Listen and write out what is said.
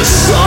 the sun.